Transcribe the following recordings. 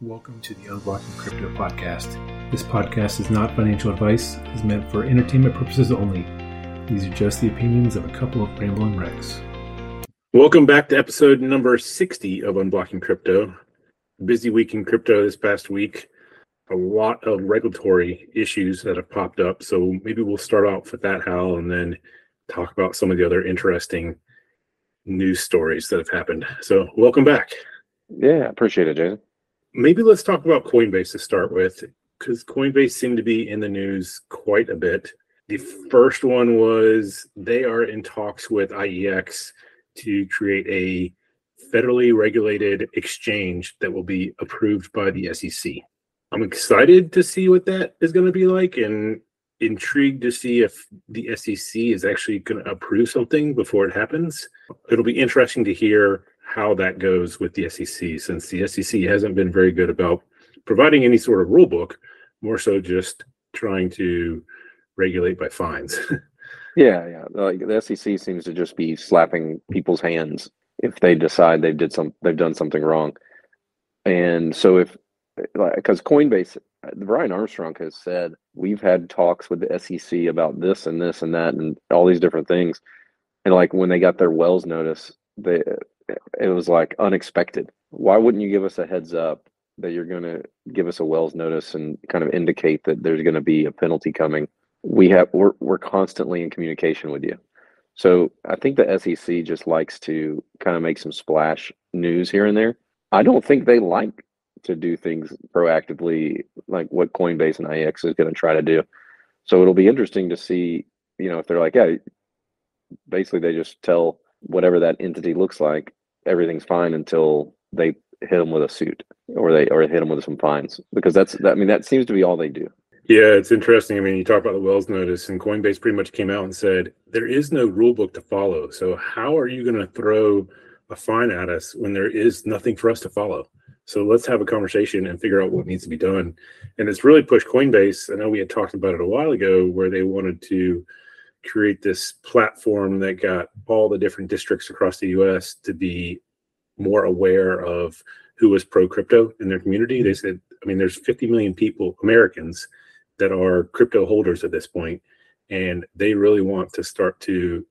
Welcome to the Unblocking Crypto podcast. This podcast is not financial advice, it is meant for entertainment purposes only. These are just the opinions of a couple of rambling wrecks. Welcome back to episode number 60 of Unblocking Crypto. Busy week in crypto this past week. A lot of regulatory issues that have popped up. So maybe we'll start off with that, Hal, and then talk about some of the other interesting news stories that have happened. So welcome back. Yeah, appreciate it, Jason. Maybe let's talk about Coinbase to start with, because Coinbase seemed to be in the news quite a bit. The first one was they are in talks with IEX to create a federally regulated exchange that will be approved by the SEC. I'm excited to see what that is going to be like and intrigued to see if the SEC is actually going to approve something before it happens. It'll be interesting to hear how that goes with the SEC since the SEC hasn't been very good about providing any sort of rule book, more so just trying to regulate by fines. yeah, yeah. Like the SEC seems to just be slapping people's hands if they decide they did some they've done something wrong. And so if because Coinbase uh, Brian Armstrong has said we've had talks with the SEC about this and this and that and all these different things. And like when they got their Wells notice, they it was like unexpected. Why wouldn't you give us a heads up that you're going to give us a Wells notice and kind of indicate that there's going to be a penalty coming? We have we're we're constantly in communication with you. So I think the SEC just likes to kind of make some splash news here and there. I don't think they like to do things proactively like what Coinbase and IEX is going to try to do. So it'll be interesting to see, you know, if they're like, yeah, basically they just tell whatever that entity looks like, everything's fine until they hit them with a suit or they or hit them with some fines because that's I mean that seems to be all they do. Yeah, it's interesting. I mean, you talk about the Wells notice, and Coinbase pretty much came out and said there is no rule book to follow. So how are you going to throw a fine at us when there is nothing for us to follow? So let's have a conversation and figure out what needs to be done. And it's really pushed Coinbase. I know we had talked about it a while ago where they wanted to create this platform that got all the different districts across the US to be more aware of who was pro crypto in their community. They said, I mean, there's 50 million people, Americans, that are crypto holders at this point, and they really want to start to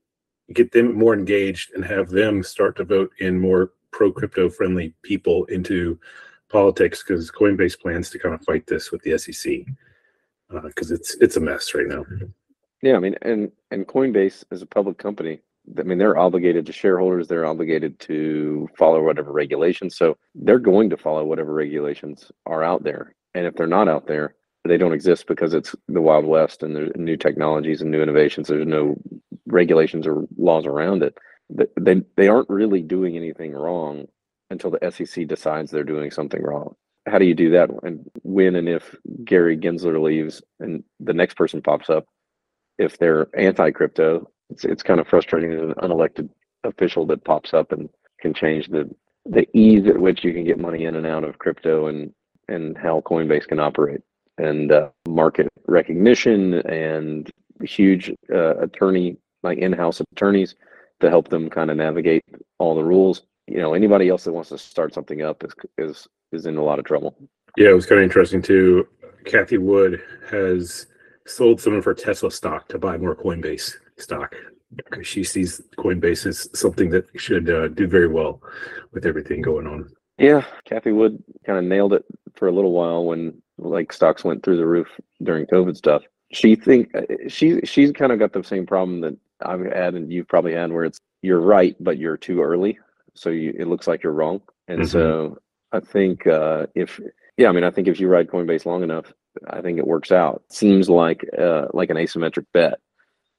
get them more engaged and have them start to vote in more pro crypto friendly people into politics because Coinbase plans to kind of fight this with the SEC because uh, it's it's a mess right now. Yeah, I mean, and and Coinbase is a public company. I mean, they're obligated to shareholders. They're obligated to follow whatever regulations. So they're going to follow whatever regulations are out there. And if they're not out there, they don't exist because it's the Wild West and there's new technologies and new innovations. There's no regulations or laws around it. They they aren't really doing anything wrong until the SEC decides they're doing something wrong. How do you do that? And when and if Gary Gensler leaves and the next person pops up, if they're anti-crypto, it's it's kind of frustrating as an unelected official that pops up and can change the the ease at which you can get money in and out of crypto and and how Coinbase can operate and uh, market recognition and huge uh, attorney like in-house attorneys to help them kind of navigate all the rules. You know, anybody else that wants to start something up is is is in a lot of trouble. Yeah, it was kind of interesting too. Cathie Wood has sold some of her Tesla stock to buy more Coinbase stock because she sees Coinbase as something that should uh, do very well with everything going on. Yeah, Cathie Wood kind of nailed it for a little while when like stocks went through the roof during COVID stuff. She think uh, she she's kind of got the same problem that I've had and you've probably had where it's you're right but you're too early, so you it looks like you're wrong. And mm-hmm. so I think uh, if yeah, I mean I think if you ride Coinbase long enough, I think it works out. Seems like uh, like an asymmetric bet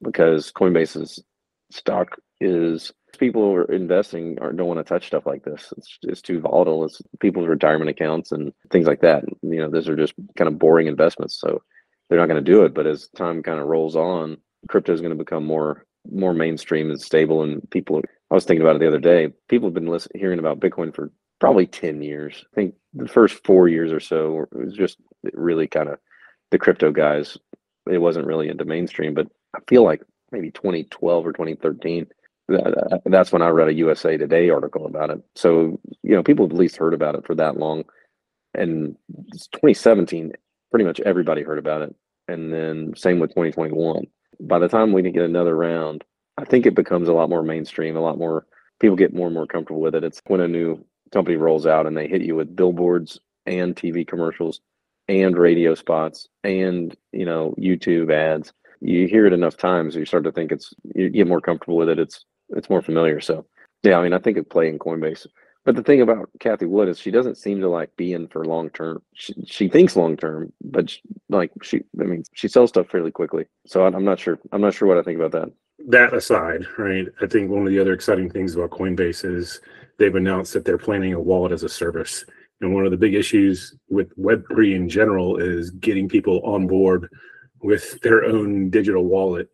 because Coinbase's stock is people who are investing or don't want to touch stuff like this. It's it's too volatile. It's people's retirement accounts and things like that. You know, those are just kind of boring investments. So they're not going to do it. But as time kind of rolls on, crypto is going to become more more mainstream and stable. And people, I was thinking about it the other day. People have been listening, hearing about Bitcoin for probably 10 years. I think the first four years or so it was just really kind of the crypto guys. It wasn't really into mainstream, but I feel like maybe 2012 or 2013. That's when I read a USA Today article about it. So, you know, people have at least heard about it for that long. and 2017, pretty much everybody heard about it. And then same with 2021. By the time we didn't get another round, I think it becomes a lot more mainstream, a lot more people get more and more comfortable with it. It's when a new company rolls out and they hit you with billboards and TV commercials and radio spots and you know YouTube ads. You hear it enough times, you start to think it's you get more comfortable with it. It's it's more familiar. So yeah, I mean, I think it play in Coinbase. But the thing about Cathie Wood is she doesn't seem to like be in for long term. She, she thinks long term, but she, like she, I mean, she sells stuff fairly quickly. So I'm not sure. I'm not sure what I think about that. That aside, right? I think one of the other exciting things about Coinbase is they've announced that they're planning a wallet as a service. And one of the big issues with Web3 in general is getting people on board with their own digital wallet.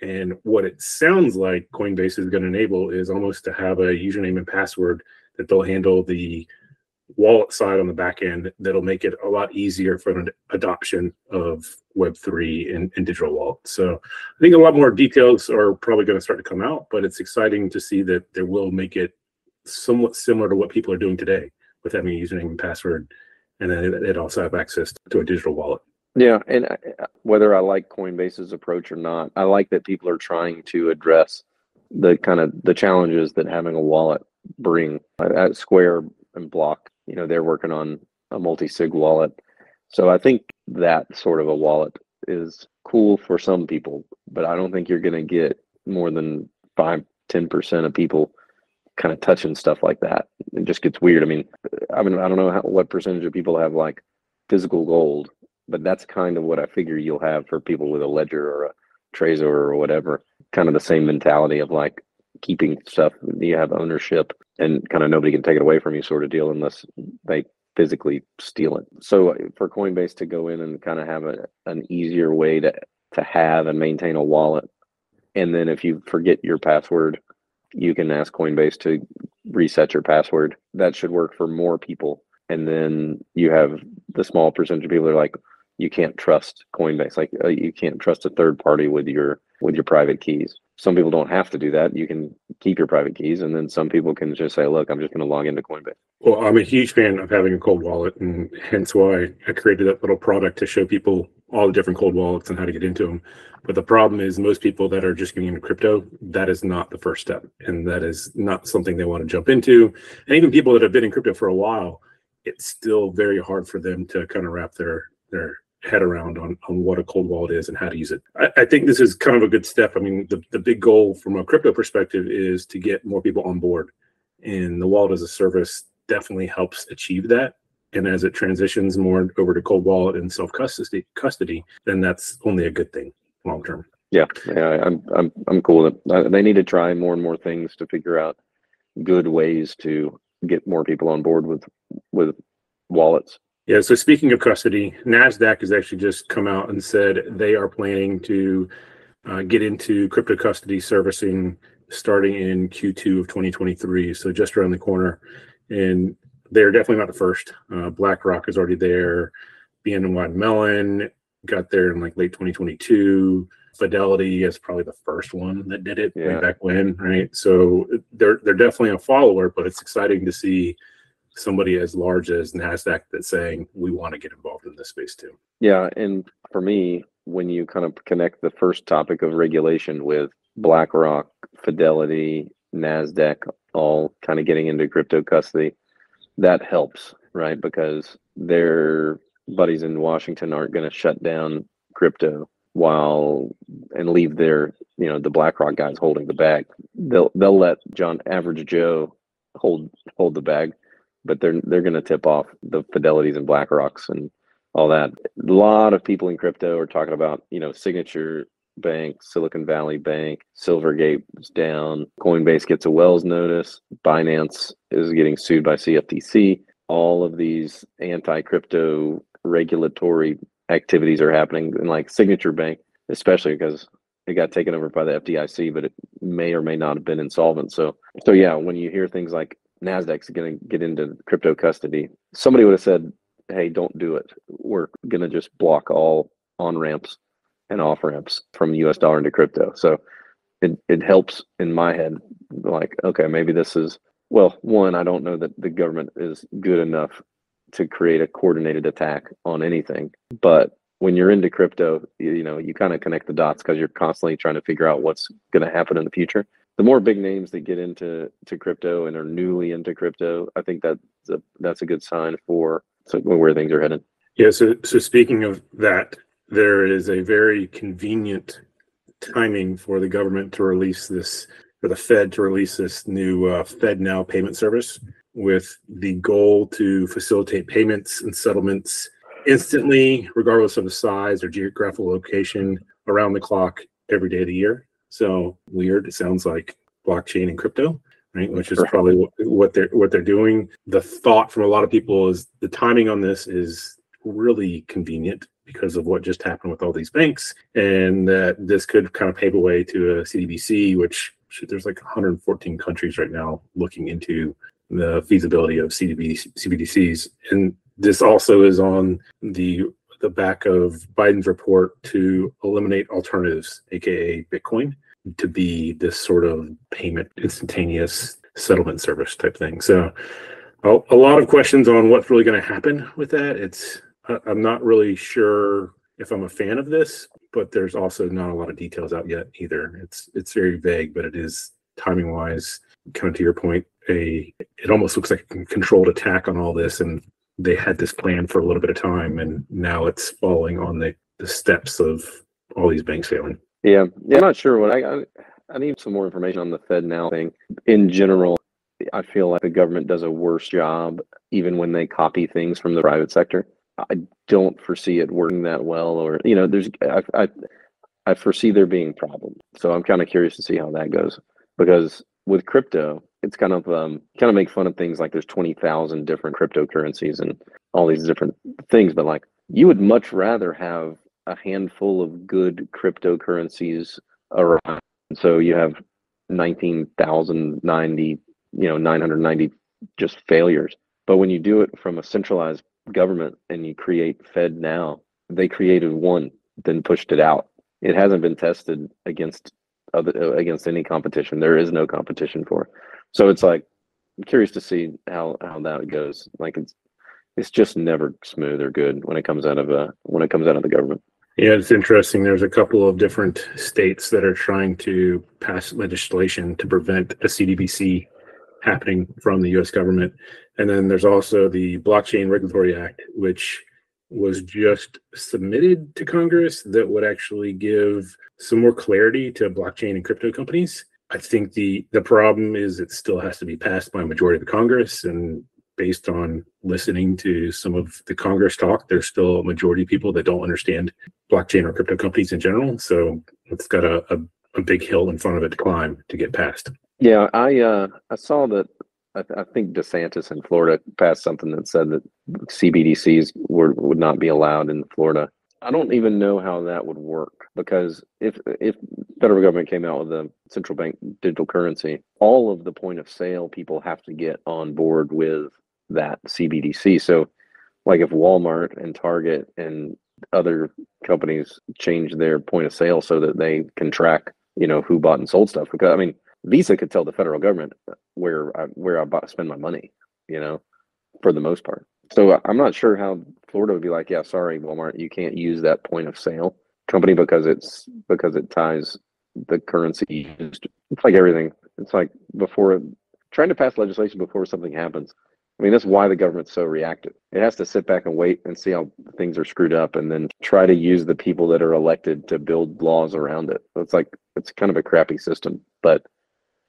And what it sounds like Coinbase is going to enable is almost to have a username and password that they'll handle the wallet side on the back end that'll make it a lot easier for an adoption of web3 and, and digital wallet. so i think a lot more details are probably going to start to come out but it's exciting to see that they will make it somewhat similar to what people are doing today with having a username and password and then it, also have access to a digital wallet yeah and uh, whether i like coinbase's approach or not i like that people are trying to address the kind of the challenges that having a wallet bring uh, at Square and Block. You know, they're working on a multi-sig wallet. So I think that sort of a wallet is cool for some people, but I don't think you're going to get more than five, 10% of people kind of touching stuff like that. It just gets weird. I mean, I mean, I don't know how, what percentage of people have like physical gold, but that's kind of what I figure you'll have for people with a ledger or a Trezor or whatever. Kind of the same mentality of like, keeping stuff. You have ownership, and kind of nobody can take it away from you, sort of deal, unless they physically steal it. So for Coinbase to go in and kind of have a, an easier way to to have and maintain a wallet, and then if you forget your password, you can ask Coinbase to reset your password. That should work for more people. And then you have the small percentage of people that are like, you can't trust Coinbase. Like uh, you can't trust a third party with your with your private keys. Some people don't have to do that. You can keep your private keys, and then some people can just say, "Look, I'm just going to log into Coinbase." Well, I'm a huge fan of having a cold wallet, and hence why I created that little product to show people all the different cold wallets and how to get into them. But the problem is, most people that are just getting into crypto, that is not the first step, and that is not something they want to jump into. And even people that have been in crypto for a while, it's still very hard for them to kind of wrap their their head around on, on what a cold wallet is and how to use it. I, I, think this is kind of a good step. I mean, the, the big goal from a crypto perspective is to get more people on board. And the wallet as a service definitely helps achieve that. And as it transitions more over to cold wallet and self custody, custody, then that's only a good thing long term. Yeah, yeah, I'm I'm I'm cool with it. Uh, they need to try more and more things to figure out good ways to get more people on board with with wallets yeah. So speaking of custody, Nasdaq has actually just come out and said they are planning to uh, get into crypto custody servicing starting in Q2 of 2023. So just around the corner, and they're definitely not the first. Uh, BlackRock is already there. BNY Mellon got there in like late 2022. Fidelity is probably the first one that did it yeah. way back when, right? So they're they're definitely a follower, but it's exciting to see somebody as large as Nasdaq that's saying we want to get involved in this space too. Yeah, and for me, when you kind of connect the first topic of regulation with BlackRock, Fidelity, Nasdaq, all kind of getting into crypto custody, that helps, right? Because their buddies in Washington aren't going to shut down crypto while and leave their you know the BlackRock guys holding the bag. They'll they'll let John Average Joe hold hold the bag but they're they're going to tip off the Fidelities and BlackRocks and all that. A lot of people in crypto are talking about you know Signature Bank, Silicon Valley Bank, Silvergate is down, Coinbase gets a Wells notice, Binance is getting sued by CFTC. All of these anti-crypto regulatory activities are happening, and like Signature Bank, especially because it got taken over by the FDIC, but it may or may not have been insolvent. So, so yeah, when you hear things like Nasdaq's going to get into crypto custody, somebody would have said, "Hey, don't do it. We're going to just block all on ramps and off ramps from U.S. dollar into crypto." So it it helps in my head. Like, okay, maybe this is well. One, I don't know that the government is good enough to create a coordinated attack on anything. But when you're into crypto, you, you know, you kind of connect the dots because you're constantly trying to figure out what's going to happen in the future. The more big names that get into to crypto and are newly into crypto, I think that's a, that's a good sign for where things are headed. Yeah. So, so speaking of that, there is a very convenient timing for the government to release this, for the Fed to release this new uh, FedNow payment service with the goal to facilitate payments and settlements instantly, regardless of the size or geographical location, around the clock, every day of the year. So weird. It sounds like blockchain and crypto, right? Which is probably what they're what they're doing. The thought from a lot of people is the timing on this is really convenient because of what just happened with all these banks, and that this could kind of pave the way to a CDBC, which there's like 114 countries right now looking into the feasibility of CDB, CBDCs. And this also is on the the back of Biden's report to eliminate alternatives, aka Bitcoin, to be this sort of payment instantaneous settlement service type thing. So a, lot of questions on what's really going to happen with that. It's I'm not really sure if I'm a fan of this, but there's also not a lot of details out yet either. It's it's very vague, but it is timing wise, kind of to your point, a it almost looks like a controlled attack on all this and they had this plan for a little bit of time and now it's falling on the, the steps of all these banks failing. Yeah, yeah i'm not sure what I, I i need some more information on the FedNow thing. In general i feel like the government does a worse job even when they copy things from the private sector. I don't foresee it working that well or you know there's i i, I foresee there being problems. So i'm kind of curious to see how that goes because with crypto it's kind of um, kind of make fun of things like there's 20,000 different cryptocurrencies and all these different things but like you would much rather have a handful of good cryptocurrencies around. So you have 19,090 you know 990 just failures. But when you do it from a centralized government and you create FedNow they created one then pushed it out. It hasn't been tested against other against any competition. There is no competition for so it's like I'm curious to see how how that goes. Like it's it's just never smooth or good when it comes out of a when it comes out of the government. Yeah, it's interesting. There's a couple of different states that are trying to pass legislation to prevent a CDBC happening from the US government. And then there's also the Blockchain Regulatory Act, which was just submitted to Congress that would actually give some more clarity to blockchain and crypto companies. I think the the problem is it still has to be passed by a majority of the Congress, and based on listening to some of the Congress talk, there's still a majority of people that don't understand blockchain or crypto companies in general. So it's got a, a, a big hill in front of it to climb to get passed. Yeah, I uh, I saw that. I, th- I think DeSantis in Florida passed something that said that CBDCs were, would not be allowed in Florida. I don't even know how that would work because if if federal government came out with a central bank digital currency, all of the point of sale people have to get on board with that CBDC. So, like if Walmart and Target and other companies change their point of sale so that they can track, you know, who bought and sold stuff. Because I mean, Visa could tell the federal government where I, where I bought, spend my money, you know, for the most part. So I'm not sure how Florida would be like, yeah, sorry, Walmart, you can't use that point of sale company because it's because it ties the currency used. It's like everything. It's like before trying to pass legislation before something happens. I mean, that's why the government's so reactive. It has to sit back and wait and see how things are screwed up and then try to use the people that are elected to build laws around it. It's like, it's kind of a crappy system, but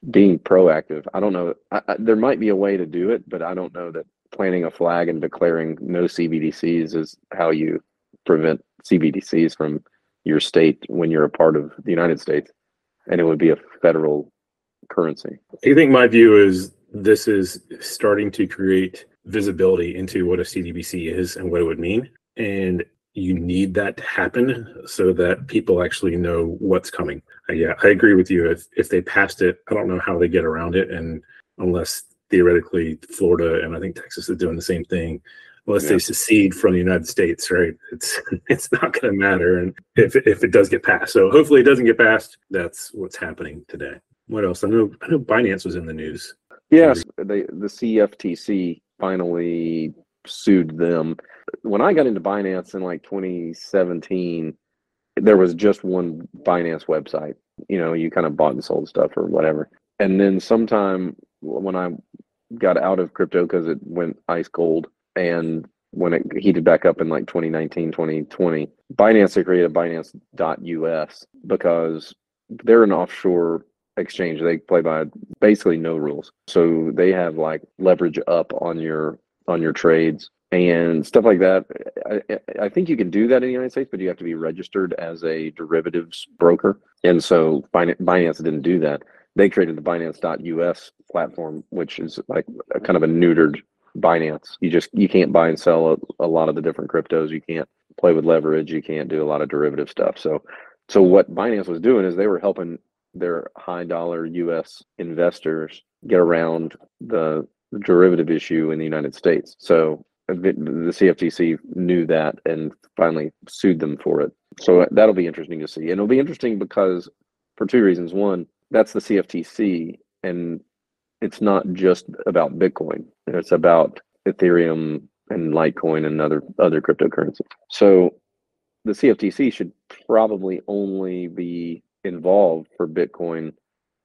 being proactive, I don't know. I, I, there might be a way to do it, but I don't know that planting a flag and declaring no CBDCs is how you prevent CBDCs from your state when you're a part of the United States, and it would be a federal currency. I think my view is this is starting to create visibility into what a CDBC is and what it would mean. And you need that to happen so that people actually know what's coming. Uh, yeah, I agree with you. If if they passed it, I don't know how they get around it, and unless theoretically Florida and I think Texas is doing the same thing, unless yeah. they secede from the United States, right? It's it's not going to matter, and if if it does get passed, so hopefully it doesn't get passed. That's what's happening today. What else? I know I know Binance was in the news. Yes, the the CFTC finally sued them. When I got into Binance in like 2017, there was just one Binance website. You know, you kind of bought and sold stuff or whatever. And then sometime when I got out of crypto because it went ice cold and when it heated back up in like 2019, 2020, Binance created Binance.us because they're an offshore exchange. They play by basically no rules. So they have like leverage up on your on your trades and stuff like that. I, I think you can do that in the United States, but you have to be registered as a derivatives broker. And so Binance didn't do that. They created the Binance.us platform, which is like a kind of a neutered Binance. You just you can't buy and sell a, a lot of the different cryptos. You can't play with leverage. You can't do a lot of derivative stuff. So so what Binance was doing is they were helping their high dollar US investors get around the derivative issue in the United States. So the CFTC knew that and finally sued them for it. So that'll be interesting to see. And it'll be interesting because for two reasons. One, that's the CFTC and it's not just about Bitcoin. It's about Ethereum and Litecoin and other other cryptocurrencies. So the CFTC should probably only be involved for Bitcoin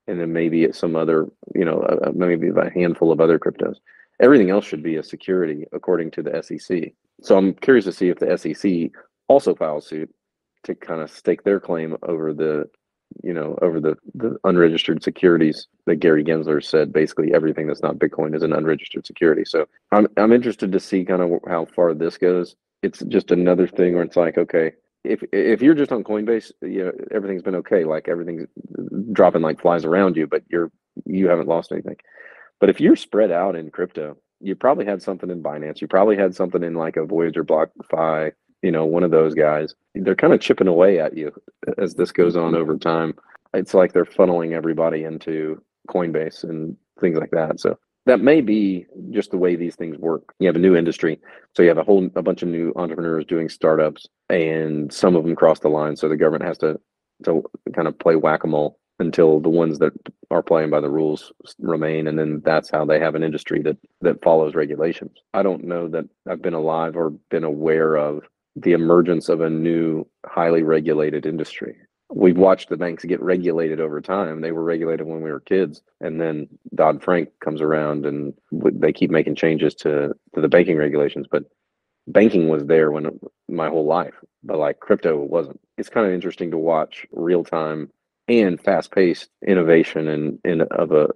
and then maybe at some other, you know, uh, uh maybe a handful of other cryptos. Everything else should be a security according to the SEC. So I'm curious to see if the SEC also files suit to kind of stake their claim over the you know, over the, the unregistered securities that Gary Gensler said basically everything that's not Bitcoin is an unregistered security. So I'm I'm interested to see kind of how far this goes. It's just another thing where it's like, okay, if if you're just on Coinbase, you know, everything's been okay, like everything's dropping like flies around you, but you're you haven't lost anything. But if you're spread out in crypto, you probably had something in Binance, you probably had something in like a Voyager BlockFi, you know, one of those guys. They're kind of chipping away at you as this goes on over time. It's like they're funneling everybody into Coinbase and things like that. So that may be just the way these things work. You have a new industry, so you have a whole a bunch of new entrepreneurs doing startups, and some of them cross the line. So the government has to to kind of play whack a mole until the ones that are playing by the rules remain, and then that's how they have an industry that that follows regulations. I don't know that I've been alive or been aware of the emergence of a new highly regulated industry. We've watched the banks get regulated over time. They were regulated when we were kids, and then Dodd Frank comes around, and they keep making changes to to the banking regulations. But banking was there when my whole life, but like crypto wasn't. It's kind of interesting to watch real time and fast paced innovation and in, in of a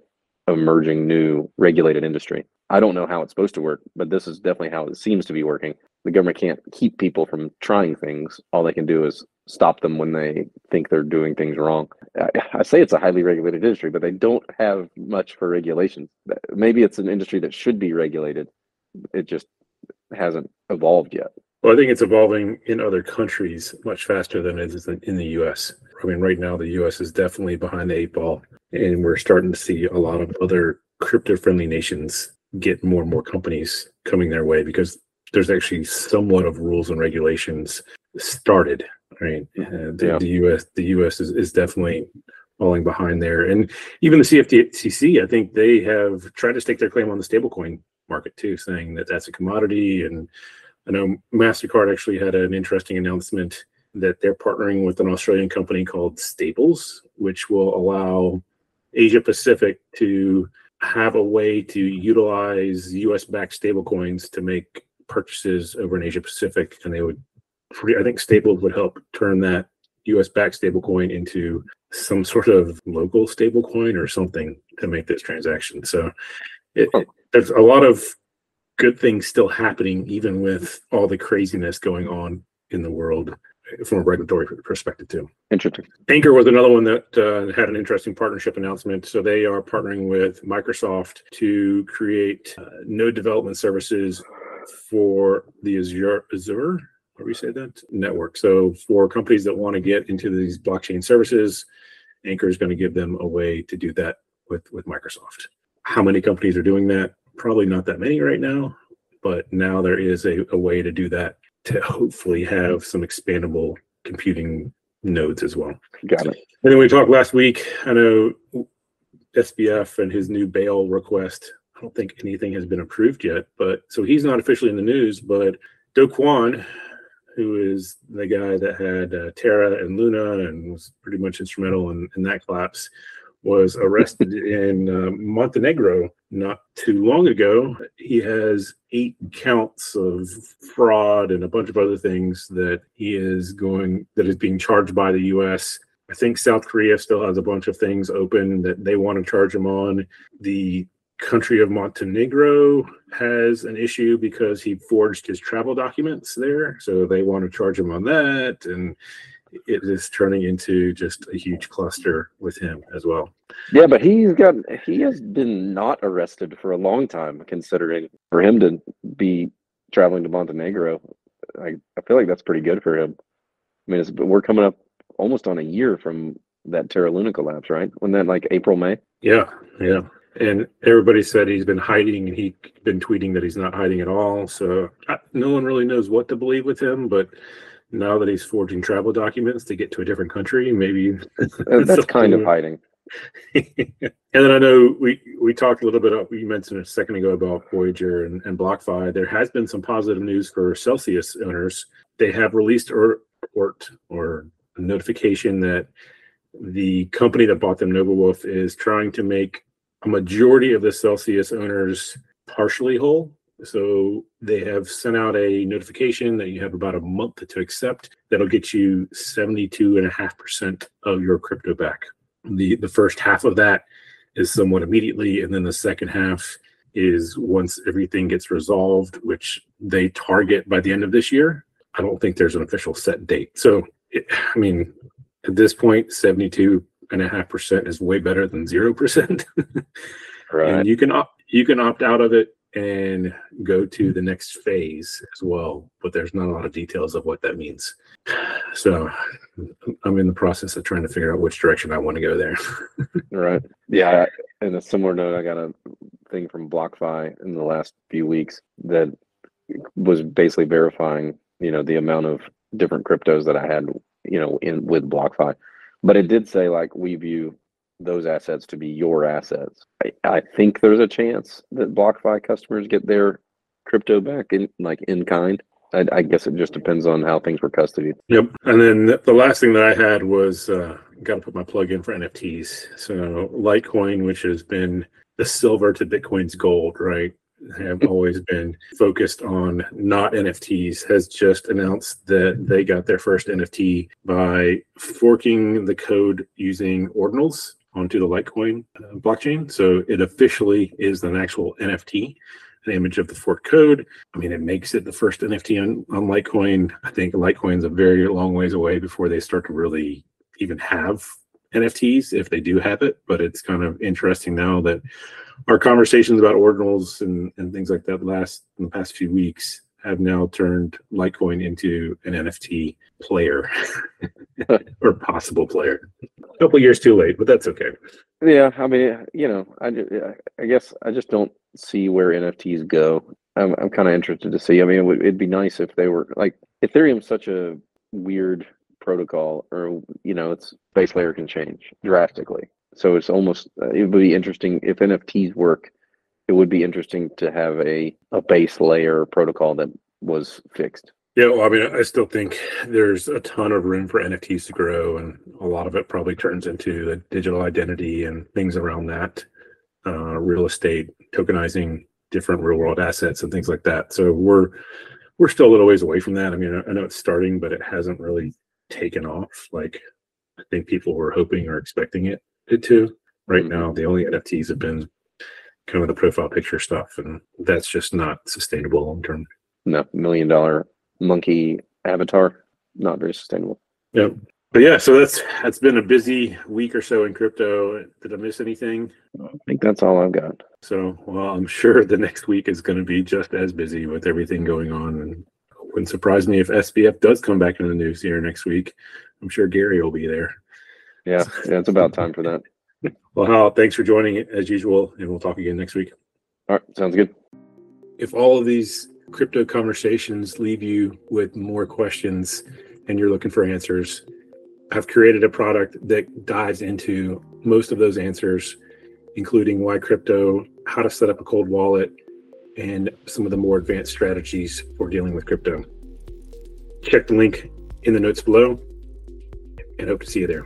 emerging new regulated industry. I don't know how it's supposed to work, but this is definitely how it seems to be working the government can't keep people from trying things. All they can do is stop them when they think they're doing things wrong. I, I, say it's a highly regulated industry, but they don't have much for regulations. Maybe it's an industry that should be regulated. It just hasn't evolved yet. Well, I think it's evolving in other countries much faster than it is in the US. I mean, right now, the US is definitely behind the eight ball, and we're starting to see a lot of other crypto friendly nations get more and more companies coming their way because there's actually somewhat of rules and regulations started. Right, uh, the, yeah. the, U.S. the U.S. is, is definitely falling behind there, and even the CFTC, I think they have tried to stake their claim on the stablecoin market too, saying that that's a commodity. And I know Mastercard actually had an interesting announcement that they're partnering with an Australian company called Stables, which will allow Asia Pacific to have a way to utilize US backed stablecoins to make purchases over in Asia Pacific, and they would, I think Stables would help turn that U.S. backed stablecoin into some sort of local stablecoin or something to make this transaction. So it, it, there's a lot of good things still happening, even with all the craziness going on in the world from a regulatory perspective too. Interesting. Ankr was another one that uh, had an interesting partnership announcement. So they are partnering with Microsoft to create uh, node development services for the Azure Azure, how do we say that network? So for companies that want to get into these blockchain services, Ankr is going to give them a way to do that with with Microsoft. How many companies are doing that? Probably not that many right now, but now there is a, a way to do that to hopefully have some expandable computing nodes as well. Got it. And then we talked last week. I know SBF and his new bail request I don't think anything has been approved yet. But so he's not officially in the news. But Do Kwon, who is the guy that had uh, Terra and Luna and was pretty much instrumental in, in that collapse, was arrested in uh, Montenegro not too long ago. He has eight counts of fraud and a bunch of other things that he is going that is being charged by the U.S. I think South Korea still has a bunch of things open that they want to charge him on. The country of Montenegro has an issue because he forged his travel documents there, so they want to charge him on that and it is turning into just a huge cluster with him as well. Yeah, but he's got he has been not arrested for a long time, considering for him to be traveling to Montenegro. I, I feel like that's pretty good for him. I mean, it's, we're coming up almost on a year from that Terra Luna collapse, right? When that like April, May? Yeah, yeah. And everybody said he's been hiding, and he's been tweeting that he's not hiding at all. So no one really knows what to believe with him, but now that he's forging travel documents to get to a different country, maybe uh, that's kind of hiding. and then I know we we talked a little bit. About, you mentioned a second ago about Voyager and, and BlockFi. There has been some positive news for Celsius owners. They have released a report or a notification that the company that bought them, NovaWulf, is trying to make a majority of the Celsius owners partially whole so they have sent out a notification that you have about a month to accept. That'll get you 72.5% of your crypto back. The the first half of that is somewhat immediately, and then the second half is once everything gets resolved, which they target by the end of this year. I don't think there's an official set date. So it, I mean, at this point, 72.5% is way better than 0%. right. And you can opt you can opt out of it and go to the next phase as well. But there's not a lot of details of what that means. So I'm in the process of trying to figure out which direction I want to go there. right. Yeah. In a similar note, I got a thing from BlockFi in the last few weeks that was basically verifying, you know, the amount of different cryptos that I had, you know, in with BlockFi. But it did say like we view those assets to be your assets. I, I think there's a chance that BlockFi customers get their crypto back in like in kind. I, I, guess it just depends on how things were custodied. Yep. And then the last thing that I had was uh, got to put my plug in for NFTs. So Litecoin, which has been the silver to Bitcoin's gold, right? Have always been focused on not NFTs, has just announced that they got their first NFT by forking the code using ordinals onto the Litecoin uh, blockchain. So it officially is an actual NFT, an image of the fork code. I mean, it makes it the first NFT on, on Litecoin. I think Litecoin's a very long ways away before they start to really even have NFTs if they do have it. But it's kind of interesting now that our conversations about ordinals and, and things like that last in the past few weeks have now turned Litecoin into an NFT player or possible player. A couple years too late, but that's okay. Yeah, I mean, you know, I, I guess I just don't see where NFTs go. I'm, I'm kind of interested to see. I mean, it would, it'd be nice if they were like Ethereum's such a weird protocol, or you know, its base layer can change drastically. So it's almost uh, it would be interesting if NFTs work it would be interesting to have a, a base layer protocol that was fixed. Yeah, well, I mean, I still think there's a ton of room for NFTs to grow, and a lot of it probably turns into the digital identity and things around that, uh, real estate, tokenizing different real world assets and things like that. So we're we're still a little ways away from that. I mean, I know it's starting, but it hasn't really taken off like I think people were hoping or expecting it, it to. Right mm-hmm. now, the only NFTs have been kind of the profile picture stuff, and that's just not sustainable long term. No, million dollar monkey avatar, not very sustainable. Yep. But yeah, so that's that's been a busy week or so in crypto. Did I miss anything? I think that's all I've got. So, well, I'm sure the next week is going to be just as busy with everything going on, and wouldn't surprise me if SBF does come back in the news here next week. I'm sure Gary will be there. Yeah, yeah, it's about time for that. Well, Hal, thanks for joining as usual, and we'll talk again next week. All right, sounds good. If all of these crypto conversations leave you with more questions and you're looking for answers, I've created a product that dives into most of those answers, including why crypto how to set up a cold wallet, and some of the more advanced strategies for dealing with crypto. Check the link in the notes below and hope to see you there.